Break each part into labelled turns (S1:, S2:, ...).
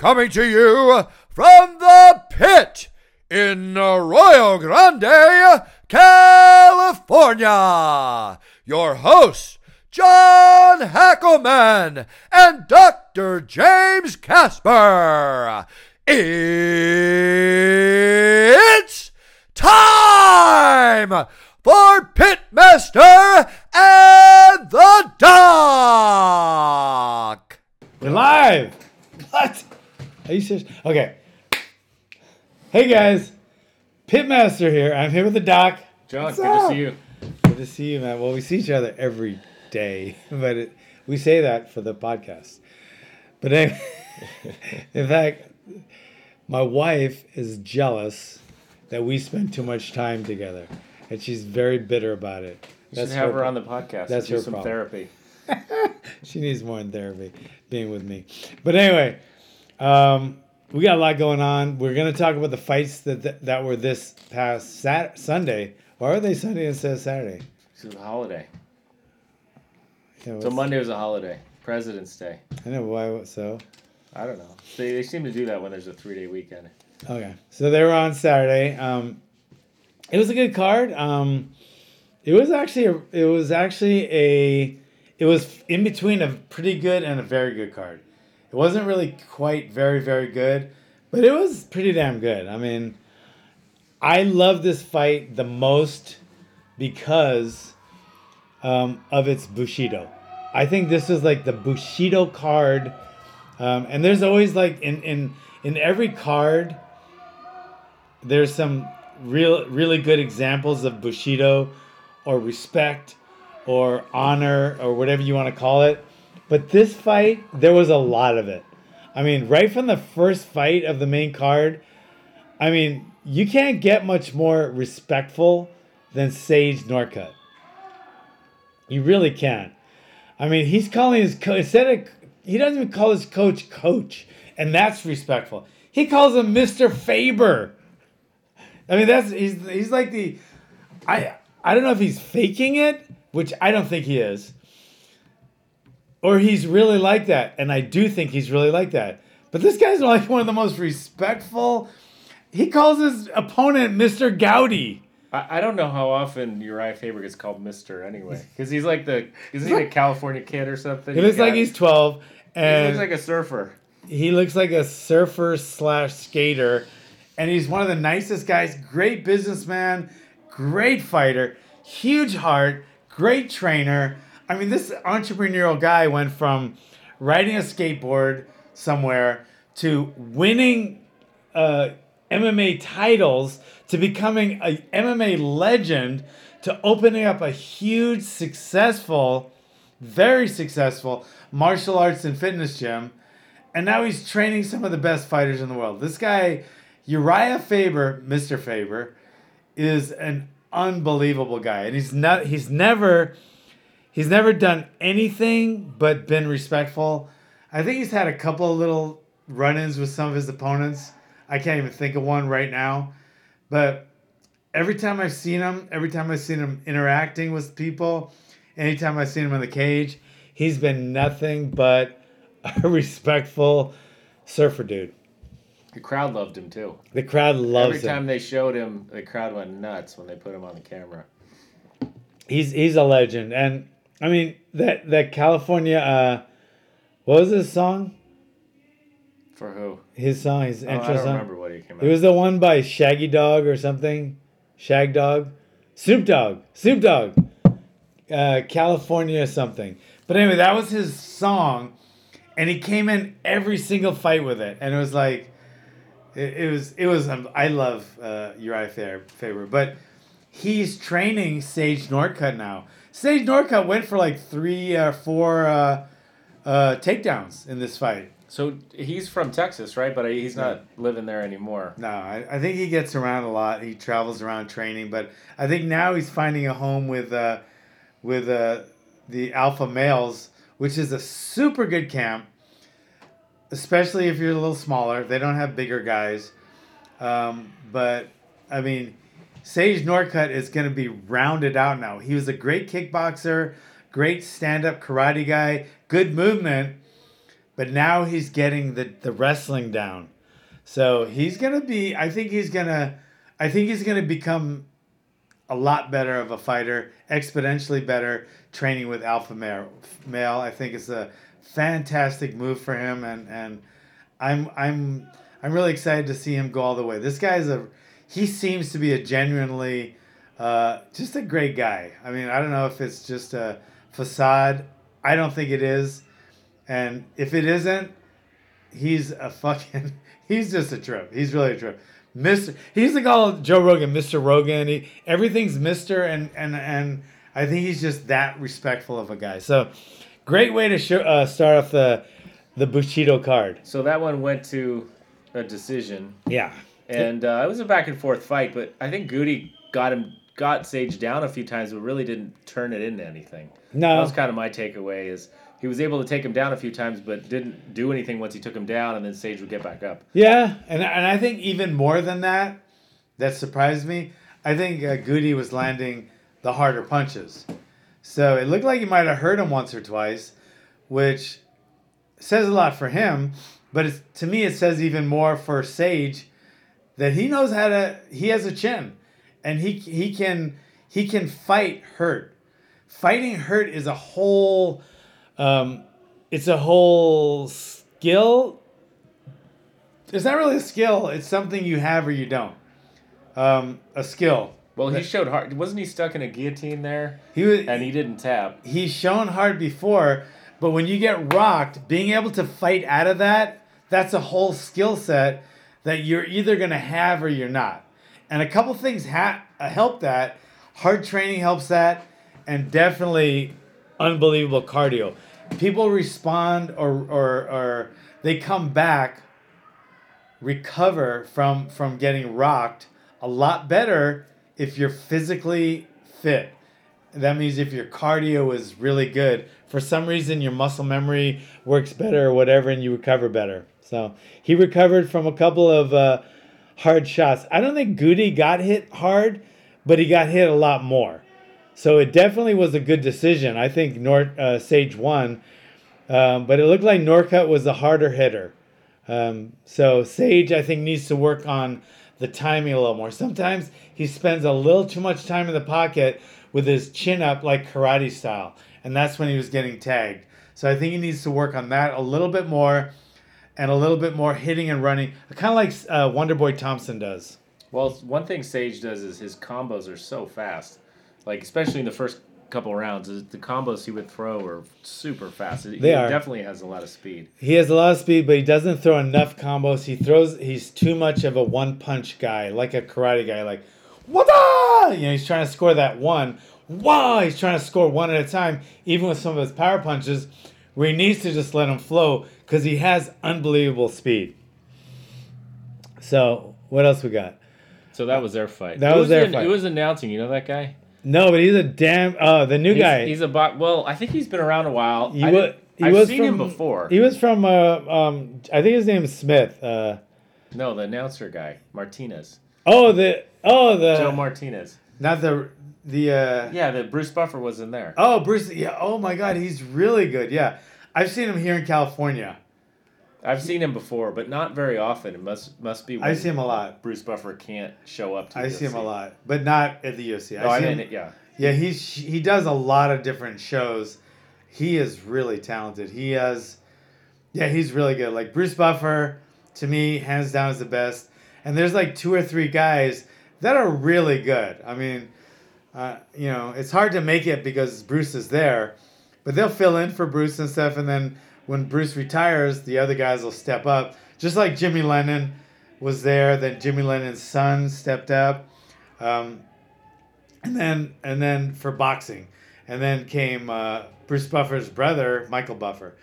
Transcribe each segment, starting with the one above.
S1: coming to you from the pit in Arroyo Grande, California. Your hosts, John Hackleman and Dr. James Casper. It's time for Pitmaster and the Doc.
S2: We're live. What? Are you serious? Okay. Hey guys, Pitmaster here. I'm here with the doc.
S3: John,
S2: What's
S3: good
S2: up?
S3: to see you.
S2: Good to see you, man. Well, we see each other every day, but it, we say that for the podcast. But anyway, in fact, my wife is jealous that we spend too much time together, and she's very bitter about it.
S3: You should have her
S2: pro-
S3: on the podcast.
S2: that's her
S3: some
S2: problem.
S3: therapy.
S2: she needs more in therapy being with me. But anyway, um, we got a lot going on. We're gonna talk about the fights that that, that were this past Sat- Sunday. Why are they Sunday instead of Saturday?
S3: It's a holiday.
S2: Yeah,
S3: So Monday was a holiday. President's Day.
S2: I know why. So
S3: I don't know. They, they seem to do that when there's a three day weekend.
S2: okay, so they were on Saturday. Um, it was a good card. Um, it was actually a, it was actually a it was in between a pretty good and a very good card. It wasn't really quite very very good, but it was pretty damn good. I mean, I love this fight the most because um, of its Bushido. I think this is like the Bushido card, um, and there's always like in in in every card. There's some real really good examples of Bushido, or respect, or honor, or whatever you want to call it. But this fight, there was a lot of it. I mean, right from the first fight of the main card, I mean, you can't get much more respectful than Sage Northcutt. You really can't. I mean, he's calling his coach instead of he doesn't even call his coach coach, and that's respectful. He calls him Mr. Faber. I mean, that's he's he's like the I I don't know if he's faking it, which I don't think he is. Or he's really like that, and I do think he's really like that. But this guy's like one of the most respectful. He calls his opponent Mr. Gouti.
S3: I, I don't know how often Uriah Faber gets called Mister anyway, because he's like the is he a California kid or something?
S2: He looks like he's 12, and he
S3: looks like a surfer.
S2: he looks like a surfer slash skater, and he's one of the nicest guys. Great businessman, great fighter, huge heart, great trainer. I mean, this entrepreneurial guy went from riding a skateboard somewhere to winning uh, MMA titles to becoming a MMA legend to opening up a huge, successful, very successful martial arts and fitness gym and now he's training some of the best fighters in the world. This guy, Uriah Faber, Mr. Faber, is an unbelievable guy, and he's not. He's never, he's never done anything but been respectful. I think he's had a couple of little run-ins with some of his opponents. I can't even think of one right now, but every time I've seen him, every time I've seen him interacting with people, anytime I've seen him in the cage, he's been nothing but a respectful surfer dude.
S3: The crowd loved him too.
S2: The crowd loves him.
S3: Every time
S2: him.
S3: they showed him, the crowd went nuts when they put him on the camera.
S2: He's he's a legend, and I mean that that California. Uh, what was his song?
S3: For who?
S2: His song, his
S3: Oh, I don't
S2: song.
S3: remember what he came out.
S2: It was the one by Shaggy Dog or something. Shag Dog, Snoop Dogg, Snoop Dogg, uh, California something. But anyway, that was his song, and he came in every single fight with it, and it was like, it, it was it was. Um, I love uh, Uriah Fa- Faber, but he's training Sage Northcutt now. Sage Northcutt went for like three or four uh, uh, takedowns in this fight.
S3: So he's from Texas, right? But he's not living there anymore.
S2: No, I, I think he gets around a lot. He travels around training, but I think now he's finding a home with uh, with uh, the alpha males, which is a super good camp. Especially if you're a little smaller, they don't have bigger guys. Um, but I mean, Sage Northcutt is going to be rounded out now. He was a great kickboxer, great stand-up karate guy, good movement. but now he's getting the the wrestling down. So he's gonna be. I think he's gonna. I think he's gonna become a lot better of a fighter, exponentially better training with alpha male. Male, I think it's a fantastic move for him, and and I'm I'm I'm really excited to see him go all the way. This guy's a he seems to be a genuinely uh, just a great guy. I mean, I don't know if it's just a facade. I don't think it is, and if it isn't, he's a fucking he's just a trip. He's really a trip. Mister, he's like all Joe Rogan, Mister Rogan. He, everything's Mister, and and and I think he's just that respectful of a guy. So, great way to show, uh, start off the the Bushido card.
S3: So that one went to a decision,
S2: Yeah,
S3: and uh, it was a back and forth fight. But I think Gouti got him got Sage down a few times, but really didn't turn it into anything.
S2: No, That
S3: was kind of my takeaway. Is he was able to take him down a few times, but didn't do anything once he took him down, and then Sage would get back up.
S2: yeah, and and I think even more than that, that surprised me. I think uh, Gouti was landing the harder punches, so it looked like he might have hurt him once or twice, which says a lot for him. But it's, to me, it says even more for Sage that he knows how to. He has a chin, and he he can he can fight hurt. Fighting hurt is a whole. Um, it's a whole skill. It's not really a skill. It's something you have or you don't. Um, a skill.
S3: Well, he showed hard. Wasn't he stuck in a guillotine there?
S2: He was.
S3: And he didn't tap.
S2: he's shown hard before, but when you get rocked, being able to fight out of that, that's a whole skill set that you're either going to have or you're not. And a couple things ha- uh, help that. Hard training helps that, and definitely unbelievable cardio. People respond or, or, or they come back, recover from, from getting rocked a lot better if you're physically fit. That means if your cardio is really good, for some reason your muscle memory works better or whatever, and you recover better. So he recovered from a couple of uh, hard shots. I don't think Gouti got hit hard, but he got hit a lot more. So it definitely was a good decision. I think Nor- uh, Sage won, um, but it looked like Northcutt was the harder hitter. Um, so Sage, I think, needs to work on the timing a little more. Sometimes he spends a little too much time in the pocket with his chin up, like karate style, and that's when he was getting tagged. So I think he needs to work on that a little bit more, and a little bit more hitting and running, kind of like uh, Wonder Boy Thompson does.
S3: Well, one thing Sage does is his combos are so fast. Like especially in the first couple rounds, the combos he would throw are super fast. He
S2: They are.
S3: definitely has a lot of speed.
S2: He has a lot of speed, but he doesn't throw enough combos. He throws. He's too much of a one punch guy, like a karate guy. Like, what? You know, he's trying to score that one. Wow, he's trying to score one at a time, even with some of his power punches, where he needs to just let him flow because he has unbelievable speed. So, what else we got?
S3: So that was their fight.
S2: That
S3: Who
S2: was their
S3: the-
S2: fight.
S3: Who was announcing? You know that guy?
S2: No, but he's a damn. Oh, the new
S3: He's,
S2: guy.
S3: He's a bo- Well, I think he's been around a while.
S2: He
S3: I was,
S2: he
S3: I've
S2: was
S3: seen
S2: from,
S3: him before.
S2: He was from. Uh, um, I think his name is Smith. Uh,
S3: no, the announcer guy, Martinez,
S2: oh, the. Oh, the.
S3: Joe Martinez.
S2: Not the the. Uh,
S3: Yeah, the Bruce Buffer was in there.
S2: Oh, Bruce. Yeah. Oh my God, he's really good. Yeah, I've seen him here in California.
S3: I've seen him before, but not very often. It must must be.
S2: I see him a lot.
S3: Bruce Buffer can't show up. to
S2: I see him a lot, but not at the UFC.
S3: No, I
S2: see
S3: mean,
S2: him-
S3: yeah.
S2: Yeah, he's he does a lot of different shows. He is really talented. He has, yeah, he's really good. Like Bruce Buffer, to me, hands down is the best. And there's like two or three guys that are really good. I mean, uh, you know, it's hard to make it because Bruce is there, but they'll fill in for Bruce and stuff. And then when Bruce retires, the other guys will step up. Just like Jimmy Lennon was there, then Jimmy Lennon's son stepped up. Um, and then and then for boxing, and then came uh, Bruce Buffer's brother, Michael Buffer.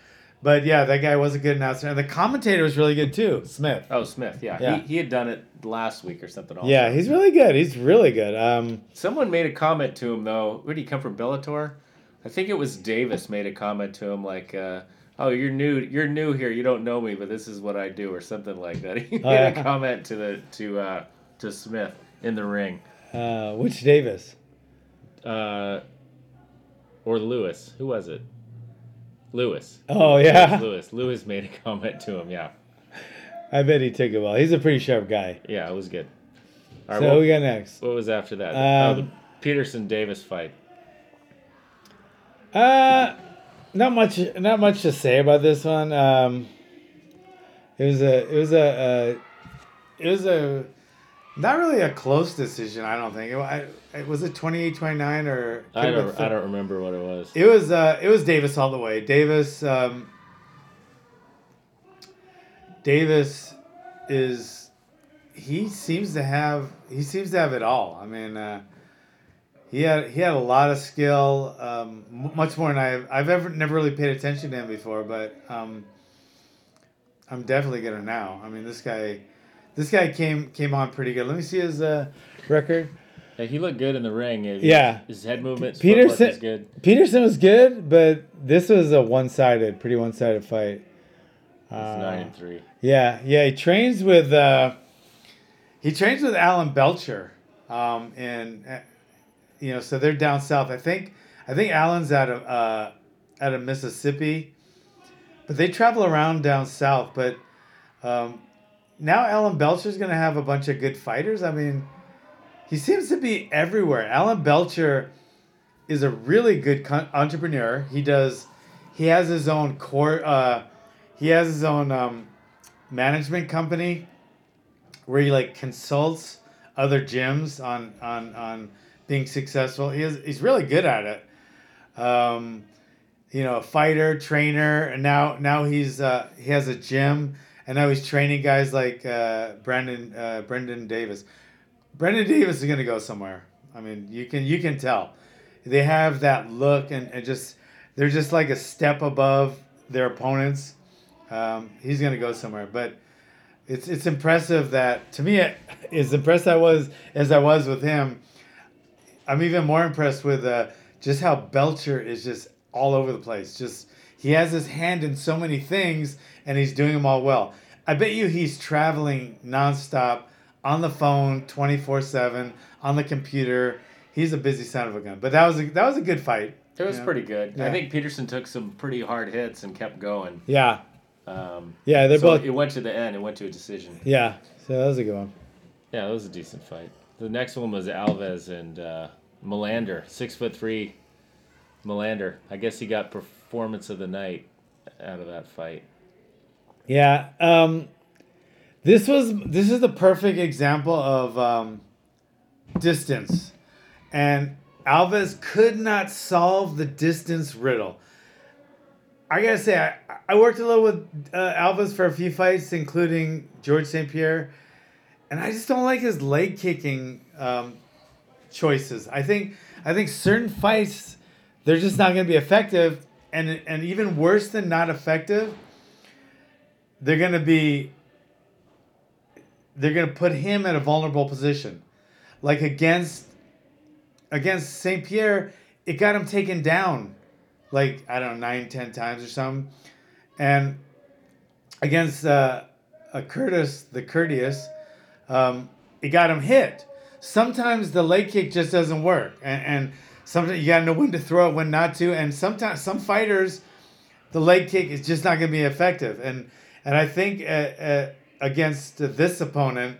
S2: But yeah, that guy was a good announcer, and the commentator was really good too, Smith.
S3: Oh, Smith. Yeah,
S2: Yeah.
S3: He, he had done it last week or something. Also.
S2: Yeah, he's really good. He's really good. Um,
S3: Someone made a comment to him though. Where did he come from? Bellator. I think it was Davis made a comment to him like, uh, "Oh, you're new. You're new here. You don't know me, but this is what I do," or something like that. He made
S2: Oh, yeah.
S3: a comment to the to uh, to Smith in the ring,
S2: uh, which Davis?
S3: uh, or Lewis. Who was it? Lewis.
S2: Oh yeah,
S3: Lewis. Lewis made a comment to him. Yeah.
S2: I bet he took it well. He's a pretty sharp guy.
S3: Yeah, it was good. All right.
S2: So
S3: what,
S2: what we got next?
S3: what was after that?
S2: Um,
S3: oh, the Peterson Davis fight.
S2: Uh, not much. Not much to say about this one. Um, it was a. It was a. Uh, it was a. Not really a close decision. I don't think. It, I, it was it 28 29 or.
S3: I don't. I don't remember what it was.
S2: It was. Uh, it was Davis all the way. Davis. Um, Davis is. He seems to have. He seems to have it all. I mean. Uh, he had he had a lot of skill, um, much more than I've I've ever never really paid attention to him before, but um, I'm definitely gonna now. I mean, this guy, this guy came came on pretty good. Let me see his uh, record.
S3: Yeah, he looked good in the ring. His,
S2: Yeah.
S3: His head movements.
S2: Peterson-
S3: was good.
S2: Peterson was good, but this was a one sided, pretty one sided fight.
S3: It's
S2: Uh,
S3: nine and three.
S2: Yeah, yeah. He trains with uh, he trains with Alan Belcher, um, and you know, so they're down south. I think I think Alan's out of uh, out of Mississippi, but they travel around down south. But um, now Alan Belcher's gonna have a bunch of good fighters. I mean, he seems to be everywhere. Alan Belcher is a really good con- entrepreneur. He does. He has his own core. Uh, he has his own um, management company where he like consults other gyms on on on being successful. He is he's really good at it. Um, you know, a fighter, trainer, and now now he's uh, he has a gym, and now he's training guys like uh, Brandon uh, Brendan Davis. Brendan Davis is gonna go somewhere. I mean, you can you can tell. They have that look, and, and just they're just like a step above their opponents. Um, he's gonna go somewhere, but it's it's impressive that to me as impressed I was as I was with him. I'm even more impressed with uh, just how Belcher is just all over the place. Just he has his hand in so many things, and he's doing them all well. I bet you he's traveling nonstop on the phone, twenty four seven on the computer. He's a busy son of a gun. But that was a, that was a good fight.
S3: It was pretty good.
S2: Yeah.
S3: I think Peterson took some pretty hard hits and kept going.
S2: Yeah,
S3: Um,
S2: yeah, they're
S3: so
S2: both.
S3: it went to the end. It went to a decision.
S2: Yeah, so that was a good one.
S3: Yeah, that was a decent fight. The next one was Alves and uh, Millender, six foot three. Millender. I guess he got performance of the night out of that fight.
S2: Yeah. Um, this was this is the perfect example of um, distance, and Alves could not solve the distance riddle. I gotta say, I, I worked a little with uh, Alves for a few fights, including George St. Pierre, and I just don't like his leg kicking um, choices. I think I think certain fights they're just not gonna be effective, and and even worse than not effective they're gonna be they're gonna put him in a vulnerable position. Like against against Saint Pierre, it got him taken down like I don't know, nine, ten times or something. And against uh, a Curtis, the courteous, um, it got him hit. Sometimes the leg kick just doesn't work, and, and sometimes you gotta know when to throw it, when not to. And sometimes some fighters, the leg kick is just not to be effective. And and I think uh, uh, against this opponent,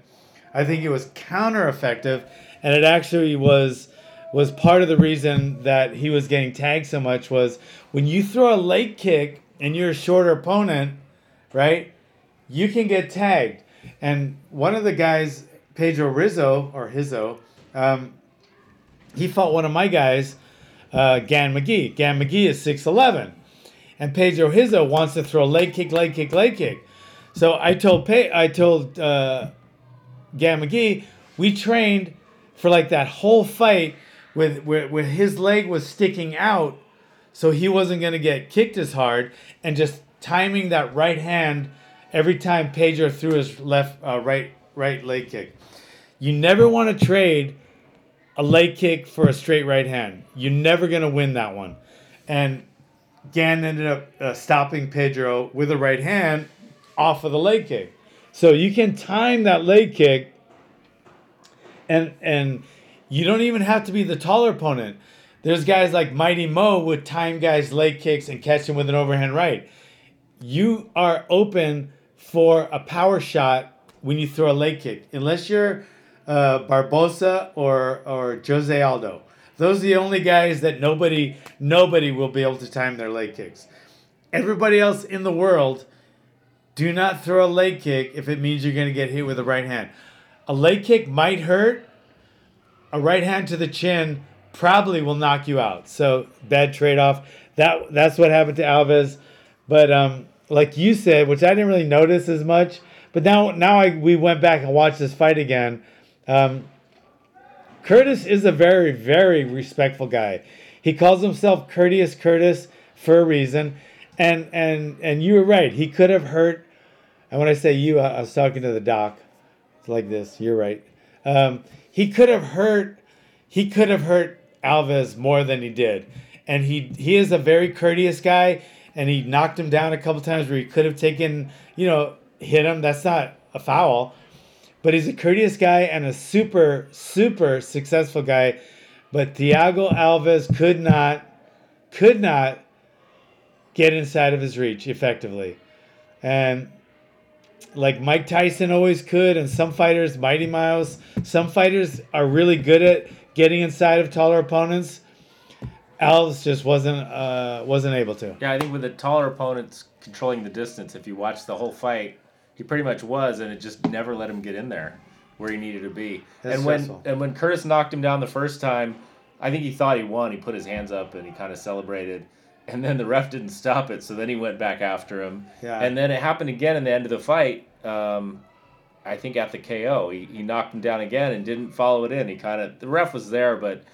S2: I think it was counter effective, and it actually was was part of the reason that he was getting tagged so much was when you throw a leg kick and you're a shorter opponent, right? You can get tagged. And one of the guys, Pedro Rizzo or Hizzo, um, he fought one of my guys, uh, Gan McGee. Gan McGee is 6'11 and Pedro Hizzo wants to throw leg kick, leg kick, leg kick. So I told Pe- I told uh, Gan McGee we trained for like that whole fight with where, where his leg was sticking out, so he wasn't gonna get kicked as hard, and just timing that right hand every time Pedro threw his left uh, right right leg kick. You never want to trade a leg kick for a straight right hand. You're never gonna win that one, and Gan ended up uh, stopping Pedro with a right hand off of the leg kick. So you can time that leg kick, and and you don't even have to be the taller opponent. There's guys like Mighty Mo would time guys leg kicks and catch him with an overhand right. You are open for a power shot when you throw a leg kick, unless you're uh, Barbosa or or Jose Aldo. Those are the only guys that nobody nobody will be able to time their leg kicks. Everybody else in the world, do not throw a leg kick if it means you're going to get hit with a right hand. A leg kick might hurt. A right hand to the chin probably will knock you out. So bad trade off. That that's what happened to Alves. But um, like you said, which I didn't really notice as much, but now now I we went back and watched this fight again. Um, Curtis is a very very respectful guy. He calls himself Courteous Curtis for a reason, and and and you were right. He could have hurt. And when I say you, I, I was talking to the doc. It's like this. You're right. Um, he could have hurt. He could have hurt Alves more than he did, and he he is a very courteous guy. And he knocked him down a couple times where he could have taken, you know, hit him. That's not a foul. But he's a courteous guy and a super super successful guy. But Thiago Alves could not could not get inside of his reach effectively. And like Mike Tyson always could and some fighters Mighty Miles, some fighters are really good at getting inside of taller opponents Alves just wasn't uh, wasn't able to
S3: Yeah, I think with the taller opponents controlling the distance, if you watch the whole fight, he pretty much was, and it just never let him get in there where he needed to be.
S2: That's
S3: and when
S2: stressful.
S3: and when Curtis knocked him down the first time, I think he thought he won. He put his hands up and he kind of celebrated. And then the ref didn't stop it, so then he went back after him.
S2: Yeah.
S3: And then it happened again in the end of the fight. Um, I think at the KO, he, he knocked him down again and didn't follow it in. He kind of the ref was there, but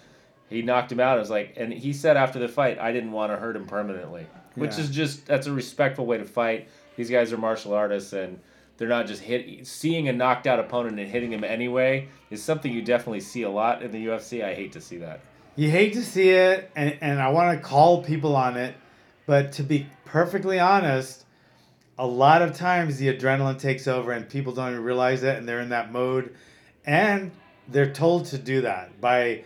S3: he knocked him out. It was like, and he said after the fight, I didn't want to hurt him permanently, which
S2: Yeah.
S3: is just that's a respectful way to fight. These guys are martial artists, and they're not just hit. Seeing a knocked out opponent and hitting him anyway is something you definitely see a lot in the UFC. I hate to see that.
S2: You hate to see it, and, and I want to call people on it, but to be perfectly honest, a lot of times the adrenaline takes over and people don't even realize it, and they're in that mode, and they're told to do that by,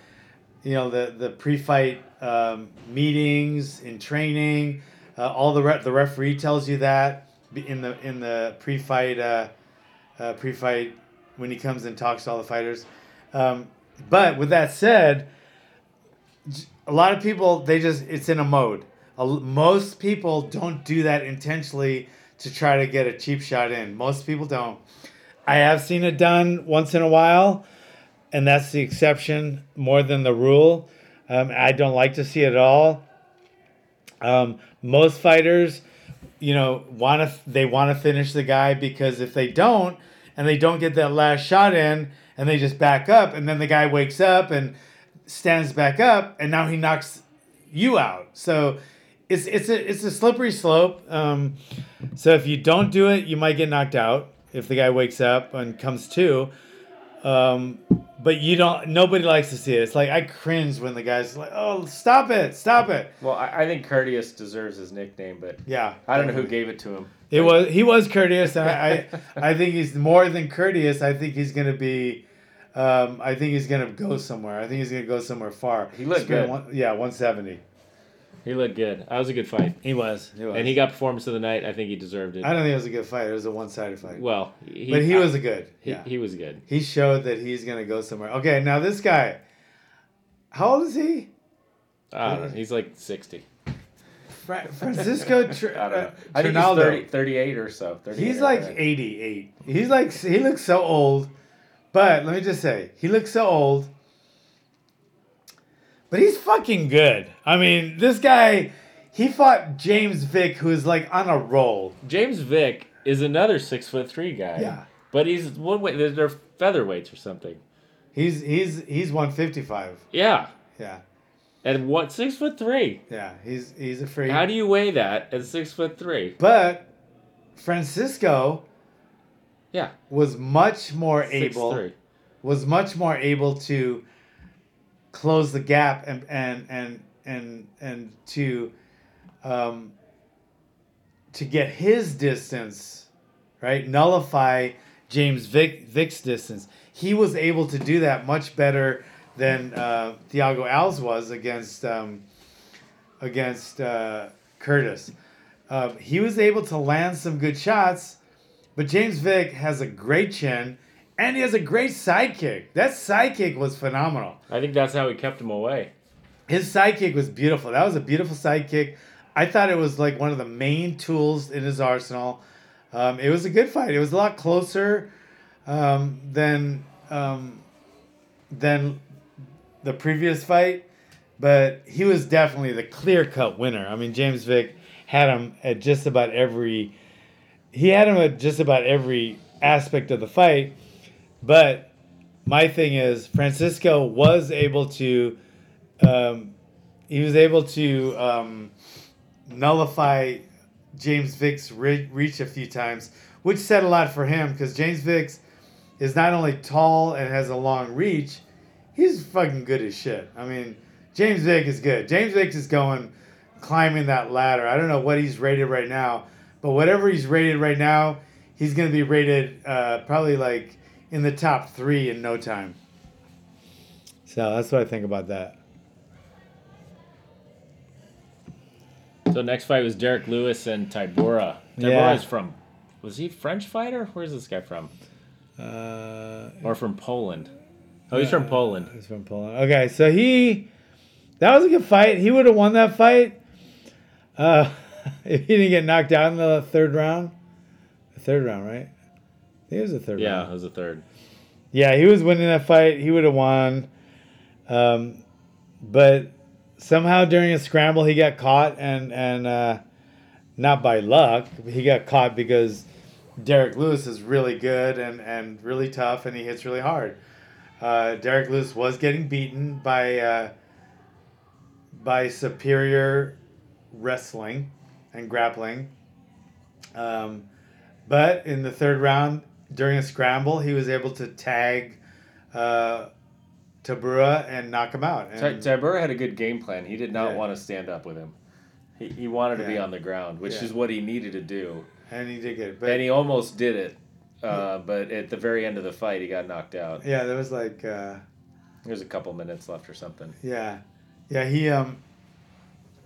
S2: you know, the the pre-fight um, meetings in training. Uh, all the re- the referee tells you that in the in the pre-fight uh, uh, pre-fight when he comes and talks to all the fighters. Um, but with that said a lot of people they just it's in a mode a most people don't do that intentionally to try to get a cheap shot in most people don't i have seen it done once in a while and that's the exception more than the rule. Um, i don't like to see it at all. Um, most fighters you know want to they want to finish the guy because if they don't and they don't get that last shot in and they just back up and then the guy wakes up and stands back up and now he knocks you out. So it's it's a it's a slippery slope. Um, so if you don't do it you might get knocked out if the guy wakes up and comes to um, but you don't nobody likes to see it it's like i cringe when the guy's like oh stop it stop it
S3: Well, I, I think Courteous deserves his nickname, but
S2: yeah
S3: I don't know who gave it to him.
S2: It was he was courteous, and I, I I think he's more than courteous. I think he's gonna be, um, I think he's gonna go somewhere. I think he's gonna go somewhere far.
S3: He looked good.
S2: One, yeah, one seventy.
S3: He looked good. That was a good fight,
S2: He was. He was.
S3: and he got performance of the night. I think he deserved it.
S2: I don't think it was a good fight. It was a one sided fight.
S3: Well, he,
S2: but he was a good.
S3: he,
S2: yeah.
S3: he was good.
S2: He showed that he's gonna go somewhere. Okay, now this guy, how old is he?
S3: I don't know. He's like sixty.
S2: Fra- Francisco Tr-
S3: I don't know.
S2: uh,
S3: I think he's 30, 38 or so. 38
S2: He's
S3: or
S2: like 88. He's like he looks so old. But let me just say, he looks so old. But he's fucking good. I mean, this guy he fought James Vick who's like on a roll.
S3: James Vick is another six foot three guy.
S2: Yeah.
S3: But he's one way. They're, featherweights or something.
S2: He's he's he's 155.
S3: Yeah.
S2: Yeah.
S3: And what six foot three?
S2: Yeah, he's he's a freak.
S3: How do you weigh that at six foot three?
S2: but Francisco
S3: Yeah.
S2: was much more
S3: Six
S2: able
S3: three.
S2: was much more able to close the gap and and and and and to um, to get his distance right nullify James Vick Vick's distance. He was able to do that much better than uh, Thiago Alves was against um, against uh, Curtis. Uh, he was able to land some good shots, but James Vick has a great chin and he has a great sidekick. That sidekick was phenomenal.
S3: I think that's how he kept him away.
S2: His sidekick was beautiful. That was a beautiful sidekick. I thought it was like one of the main tools in his arsenal. Um, it was a good fight. It was a lot closer um, than um, than the previous fight, but he was definitely the clear cut winner. I mean, James Vick had him at just about every. He had him at just about every aspect of the fight, but my thing is Francisco was able to. Um, he was able to um, nullify James Vick's re- reach a few times, which said a lot for him because James Vick is not only tall and has a long reach, he's fucking good as shit. I mean, James Vick is good. James Vick is going climbing that ladder. I don't know what he's rated right now, but whatever he's rated right now, he's going to be rated uh, probably like in the top three in no time. So that's what I think about that.
S3: So next fight was Derrick Lewis and Tybura. Tybura
S2: Yeah.
S3: is from, was he French fighter? Where's this guy from?
S2: Uh,
S3: Or from Poland? Oh, he's from Poland.
S2: He's from Poland. Okay, so he that was a good fight. He would have won that fight uh, if he didn't get knocked out in the third round. The third round, right? It was the third
S3: Yeah,
S2: round.
S3: it was a third.
S2: Yeah, he was winning that fight. He would have won. Um, but somehow during a scramble, he got caught, and and uh, not by luck, he got caught because Derrick Lewis is really good and and really tough, and he hits really hard. Uh, Derrick Lewis was getting beaten by uh, by superior wrestling and grappling. Um, but in the third round, during a scramble, he was able to tag uh, Tybura and knock him out. And,
S3: Tybura had a good game plan. He did not
S2: Yeah.
S3: want to stand up with him. He, he wanted to be on the ground, which
S2: Yeah.
S3: is what he needed to do.
S2: and he did good. But
S3: and he almost did it. Uh, but at the very end of the fight, he got knocked out.
S2: yeah, there was like uh,
S3: There's a couple minutes left or something.
S2: yeah, yeah. He um,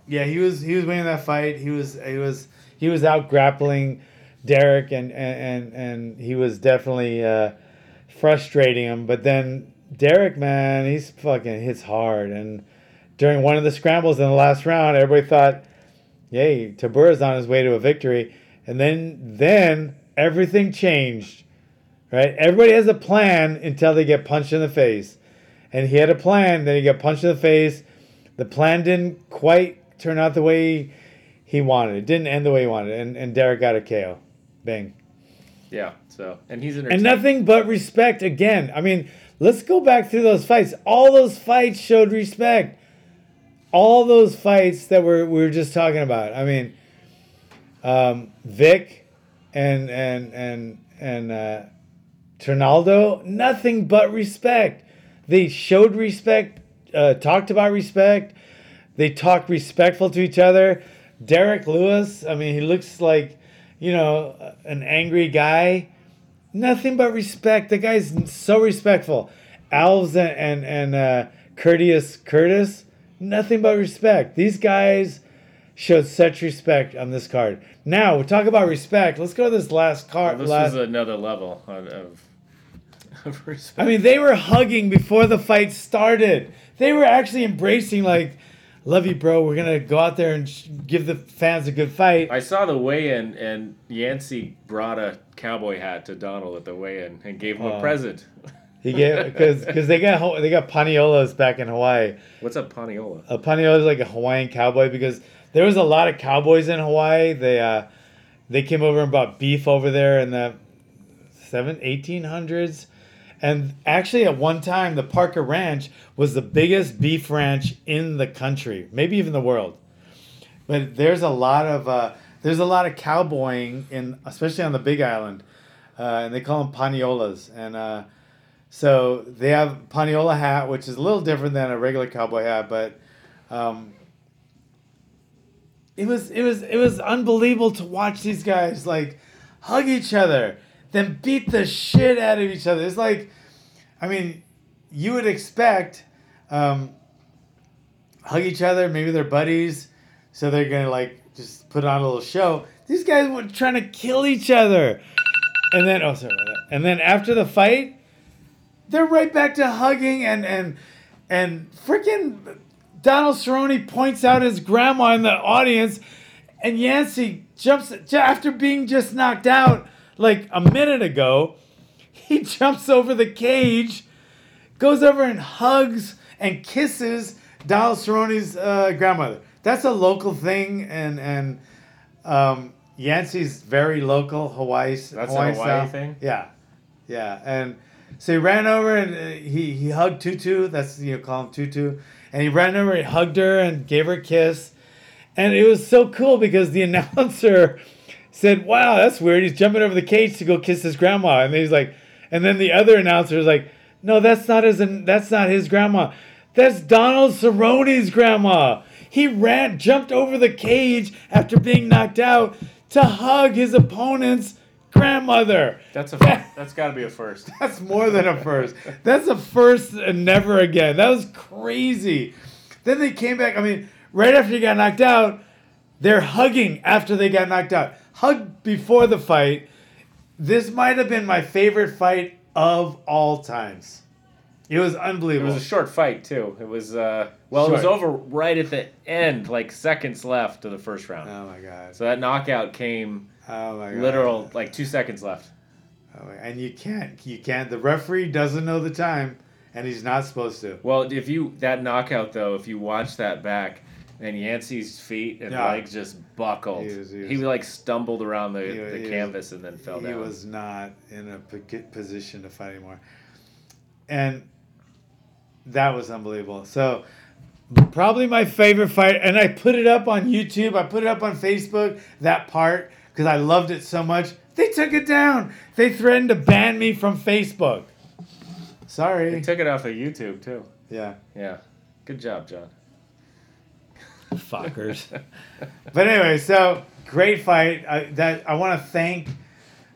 S2: yeah, he was he was winning that fight. He was he was he was out grappling Derrick and and and, he was definitely uh, frustrating him. But then Derrick, man, he's fucking hits hard. And during one of the scrambles in the last round, everybody thought, "Yay, Tybura's on his way to a victory." And then then everything changed. Right? Everybody has a plan until they get punched in the face. And he had a plan, then he got punched in the face. The plan didn't quite turn out the way he wanted. It didn't end the way he wanted. And, and Derrick got a KO. Bang.
S3: Yeah. So and he's
S2: And nothing but respect again. I mean, let's go back through those fights. All those fights showed respect. All those fights that we're, we were just talking about. I mean, um, Vick and and and and uh, Trinaldo, nothing but respect. They showed respect, uh, talked about respect. They talked respectful to each other. Derrick Lewis, I mean, he looks like, you know, an angry guy. Nothing but respect. The guy's so respectful. Alves and and, and uh, Courteous Curtis, nothing but respect. These guys showed such respect on this card. Now we talk about respect. Let's go to this last card.
S3: Well, this
S2: last,
S3: was another level of, of respect.
S2: I mean, they were hugging before the fight started. They were actually embracing, like, love you, bro. We're gonna go out there and sh- give the fans a good fight.
S3: I saw the weigh-in, and Yancy brought a cowboy hat to Donald at the weigh-in and gave him
S2: Oh.
S3: a present.
S2: He gave because because they got they got paniolas back in Hawaii.
S3: What's up, Paniola?
S2: A paniola is like a Hawaiian cowboy because there was a lot of cowboys in Hawaii. They uh, they came over and bought beef over there in the seven eighteen hundreds, and actually at one time the Parker Ranch was the biggest beef ranch in the country, maybe even the world. But there's a lot of uh, there's a lot of cowboying in especially on the Big Island, uh, and they call them paniolas and. Uh, so they have paniola hat, which is a little different than a regular cowboy hat, but um, it was it was it was unbelievable to watch these guys like hug each other, then beat the shit out of each other. It's like, I mean, you would expect um, hug each other. Maybe they're buddies, so they're gonna like just put on a little show. These guys were trying to kill each other, and then oh sorry, and then after the fight, they're right back to hugging and and and freaking Donald Cerrone points out his grandma in the audience, and Yancy jumps after being just knocked out like a minute ago. He jumps over the cage, goes over and hugs and kisses Donald Cerrone's uh, grandmother. That's a local thing, and and um, Yancy's very local Hawaii.
S3: That's a
S2: Hawaii
S3: Hawaii
S2: style.
S3: thing?
S2: Yeah, yeah, and so he ran over and uh, he he hugged Tutu. That's you know call him Tutu, and he ran over, he hugged her and gave her a kiss, and it was so cool because the announcer said, "Wow, that's weird. He's jumping over the cage to go kiss his grandma," and then he's like, and then the other announcer is like, "No, that's not his. That's not his grandma. That's Donald Cerrone's grandma. He ran, jumped over the cage after being knocked out to hug his opponent's grandmother."
S3: That's a that's got to be a first.
S2: That's more than a first. That's a first and never again. That was crazy. Then they came back. I mean, right after he got knocked out, they're hugging after they got knocked out. Hug before the fight. This might have been my favorite fight of all times. It was unbelievable.
S3: It was a short fight too. It was uh well, it was over right at the end, like seconds left of the first round.
S2: oh my god.
S3: So that knockout came
S2: Oh my god.
S3: literal like two seconds left.
S2: Oh my- and you can't. You can't. The referee doesn't know the time, and he's not supposed to.
S3: Well, if you that knockout though, if you watch that back, and Yancy's feet and
S2: Yeah.
S3: legs just buckled,
S2: He
S3: he,
S2: was- he
S3: like stumbled around the,
S2: He
S3: the
S2: he was-
S3: canvas and then fell down.
S2: he was not in a position to fight anymore, and that was unbelievable. So, probably my favorite fight, and I put it up on YouTube. I put it up on Facebook. That part because I loved it so much. They took it down. They threatened to ban me from Facebook. Sorry.
S3: They took it off of YouTube too.
S2: Yeah.
S3: Yeah, good job, John.
S2: Fuckers. But anyway, so great fight. I, that I want to thank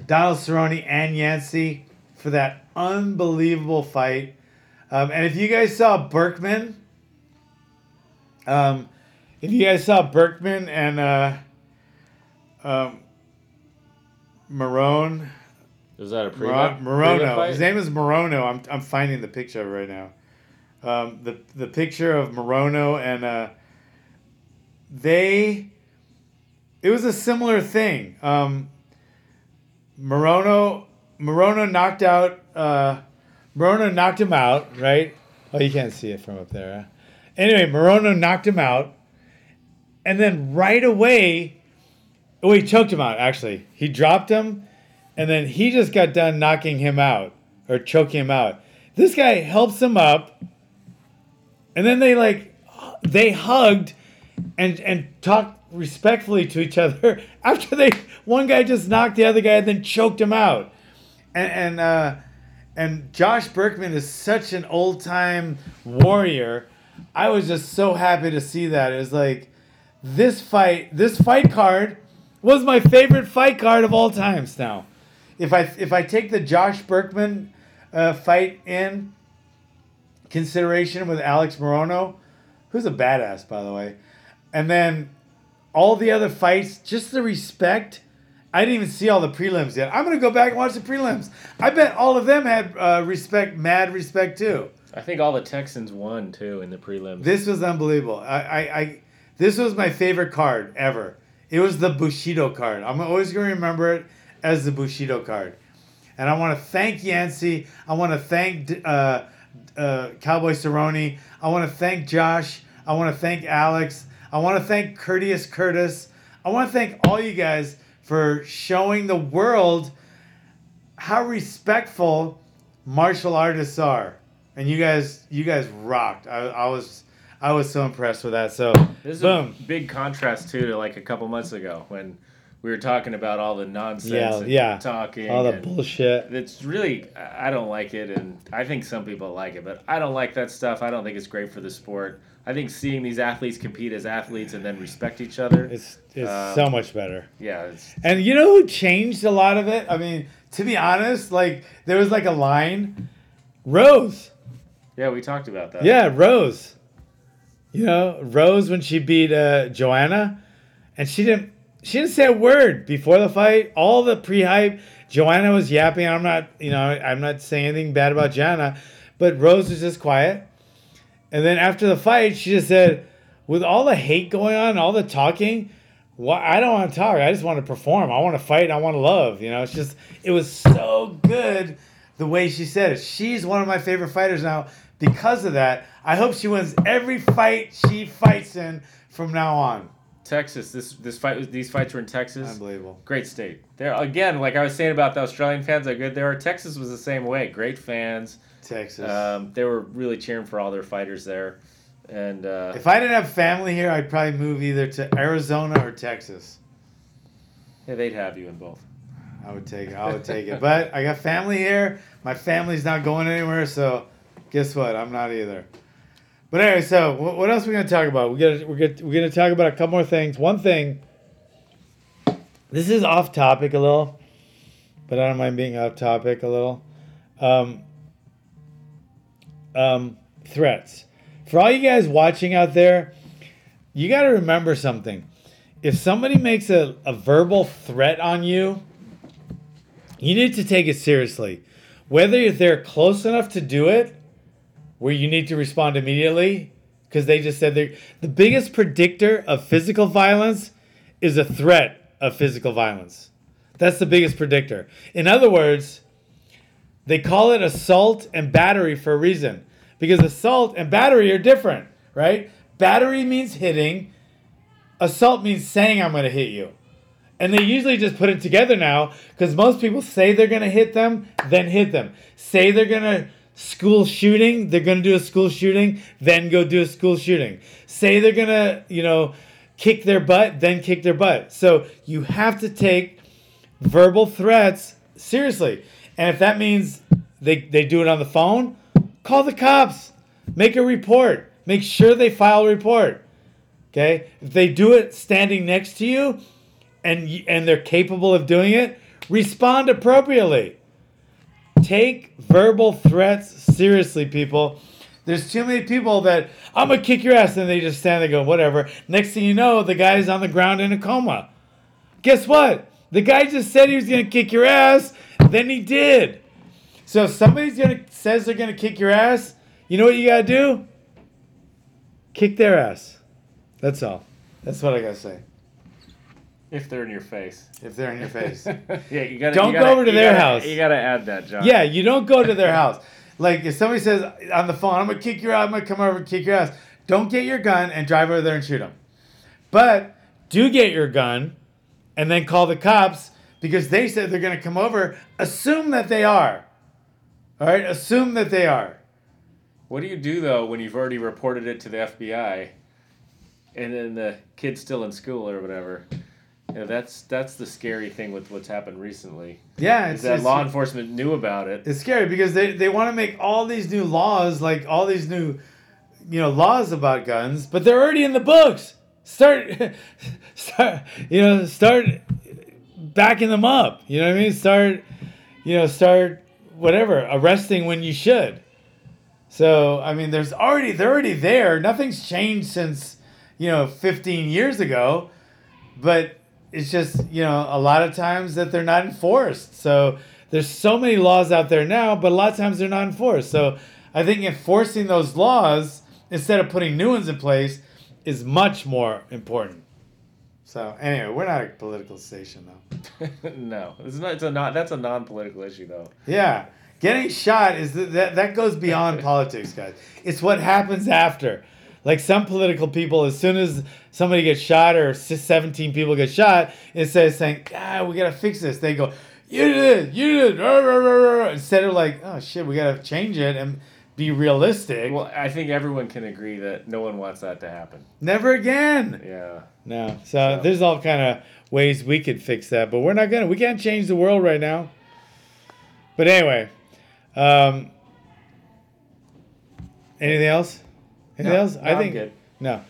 S2: Donald Cerrone and Yancy for that unbelievable fight. Um, and if you guys saw Burkman, um, if you guys saw Burkman and uh, um, Marone,
S3: Was that a pre?
S2: Moro- Morono. His name is Morono. I'm, I'm finding the picture of it right now. Um, the the picture of Morono and uh, they. It was a similar thing. Um, Morono Morono knocked out. Uh, Morono knocked him out. Right. Oh, you can't see it from up there. huh? Anyway, Morono knocked him out, and then right away, oh, he choked him out. Actually, he dropped him and then he just got done knocking him out or choking him out. This guy helps him up, and then they like they hugged and and talked respectfully to each other after they one guy just knocked the other guy and then choked him out, and and uh, and Josh Burkman is such an old time warrior. I was just so happy to see that. It was like this fight, this fight card was my favorite fight card of all times now. If I if I take the Josh Burkman uh, fight in consideration with Alex Morono, who's a badass by the way, and then all the other fights, just the respect. I didn't even see all the prelims yet. I'm gonna go back and watch the prelims. I bet all of them had uh, respect, mad respect too.
S3: I think all the Texans won too in the prelims.
S2: This was unbelievable. I, I, I this was my favorite card ever. It was the Bushido card. I'm always going to remember it as the Bushido card. And I want to thank Yancy. I want to thank uh, uh, Cowboy Cerrone. I want to thank Josh. I want to thank Alex. I want to thank Courteous Curtis. I want to thank all you guys for showing the world how respectful martial artists are. And you guys, you guys rocked. I, I was, I was so impressed with that. So,
S3: This is
S2: boom.
S3: a big contrast too to like a couple months ago when we were talking about all the nonsense
S2: Yeah,
S3: and
S2: yeah.
S3: talking.
S2: All the bullshit.
S3: It's really I don't like it, and I think some people like it, but I don't like that stuff. I don't think it's great for the sport. I think seeing these athletes compete as athletes and then respect each other.
S2: It's, it's
S3: Um,
S2: so much better.
S3: yeah, it's,
S2: And you know who changed a lot of it? I mean, to be honest, like there was like a line, Rose.
S3: Yeah, we talked about that.
S2: Yeah, Rose. You know, Rose when she beat uh, Joanna, and she didn't she didn't say a word before the fight. All the pre-hype, Joanna was yapping. I'm not, you know, I'm not saying anything bad about Joanna, but Rose was just quiet. And then after the fight, she just said, with all the hate going on, all the talking, why I don't want to talk. I just want to perform. I want to fight. I want to love. You know, it's just it was so good the way she said it. She's one of my favorite fighters now because of that. I hope she wins every fight she fights in from now on.
S3: Texas. This this fight was these fights were in Texas.
S2: Unbelievable.
S3: Great state. There again, like I was saying about the Australian fans, how good they are. Texas was the same way. Great fans.
S2: Texas.
S3: Um, they were really cheering for all their fighters there, and uh,
S2: if I didn't have family here, I'd probably move either to Arizona or Texas.
S3: yeah, they'd have you in both.
S2: I would take it. I would take it. But I got family here. My family's not going anywhere, so guess what? I'm not either. But anyway, so what, what else are we gonna talk about? We got we're gonna we're gonna talk about a couple more things. One thing. This is off topic a little, but I don't mind being off topic a little. Um, um, threats. For all you guys watching out there, you got to remember something. If somebody makes a, a verbal threat on you, you need to take it seriously. Whether they're close enough to do it, where you need to respond immediately, because they just said they're the biggest predictor of physical violence is a threat of physical violence. That's the biggest predictor. In other words, they call it assault and battery for a reason. Because assault and battery are different, right? Battery means hitting, assault means saying I'm going to hit you. And they usually just put it together now because most people say they're going to hit them, then hit them. Say they're going to school shooting, they're going to do a school shooting, then go do a school shooting. Say they're going to, you know, kick their butt, then kick their butt. So you have to take verbal threats seriously. And if that means they, they do it on the phone, call the cops. Make a report. Make sure they file a report. Okay? If they do it standing next to you and and they're capable of doing it, respond appropriately. Take verbal threats seriously, people. There's too many people that I'm gonna kick your ass, and they just stand there, go whatever. Next thing you know, the guy's on the ground in a coma. Guess what? The guy just said he was gonna kick your ass, then he did. So if somebody's gonna says they're gonna kick your ass, you know what you gotta do? Kick their ass. That's all. That's what I gotta say.
S3: If they're in your face.
S2: If they're in your face.
S3: yeah, you gotta.
S2: Don't
S3: you
S2: go
S3: gotta-
S2: over to their
S3: gotta-
S2: house.
S3: You gotta add that, John.
S2: Yeah, you don't go to their house. Like if somebody says on the phone, "I'm gonna kick your ass," I'm gonna come over and kick your ass. Don't get your gun and drive over there and shoot them. But do get your gun, and then call the cops because they said they're gonna come over. Assume that they are. All right, assume that they are.
S3: What do you do though when you've already reported it to the FBI, and then the kid's still in school or whatever? You know, that's that's the scary thing with what's happened recently.
S2: Yeah,
S3: Is
S2: it's,
S3: that
S2: it's-
S3: law enforcement knew about it?
S2: It's scary because they, they want to make all these new laws, like all these new, you know, laws about guns, but they're already in the books. Start, start, you know, start backing them up. You know what I mean? Start, you know, start whatever arresting when you should. So I mean, there's already they're already there. Nothing's changed since you know 15 years ago, but it's just you know a lot of times that they're not enforced. So there's so many laws out there now, but a lot of times they're not enforced. So I think enforcing those laws instead of putting new ones in place is much more important. So anyway, we're not a political station though.
S3: no, it's not. It's a not. That's a non-political issue though.
S2: Yeah, getting shot is th- that that goes beyond politics, guys. It's what happens after. Like some political people, as soon as somebody gets shot or seventeen people get shot, instead of saying, "Ah, we gotta fix this," they go, "You did, it, you did," it, rah, rah, rah, rah," instead of like, "Oh shit, we gotta change it and be realistic."
S3: Well, I think everyone can agree that no one wants that to happen.
S2: Never again.
S3: Yeah.
S2: No. So,
S3: So-
S2: there's all kind of ways we could fix that, but we're not gonna. We can't change the world right now. But anyway, um, anything else? Anything
S3: No,
S2: else?
S3: no,
S2: I
S3: I'm
S2: think
S3: good.
S2: no.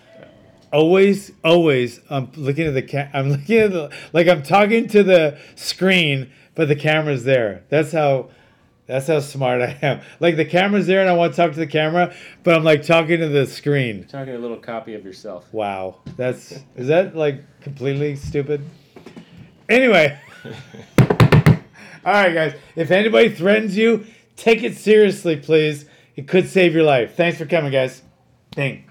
S2: Always, always. I'm looking at the ca- I'm looking at the like I'm talking to the screen, but the camera's there. That's how That's how smart I am. Like the camera's there and I want to talk to the camera, but I'm like talking to the screen.
S3: Talking a little copy of yourself.
S2: Wow. That's is that like completely stupid? Anyway. All right, guys. If anybody threatens you, take it seriously, please. It could save your life. Thanks for coming, guys. Bing.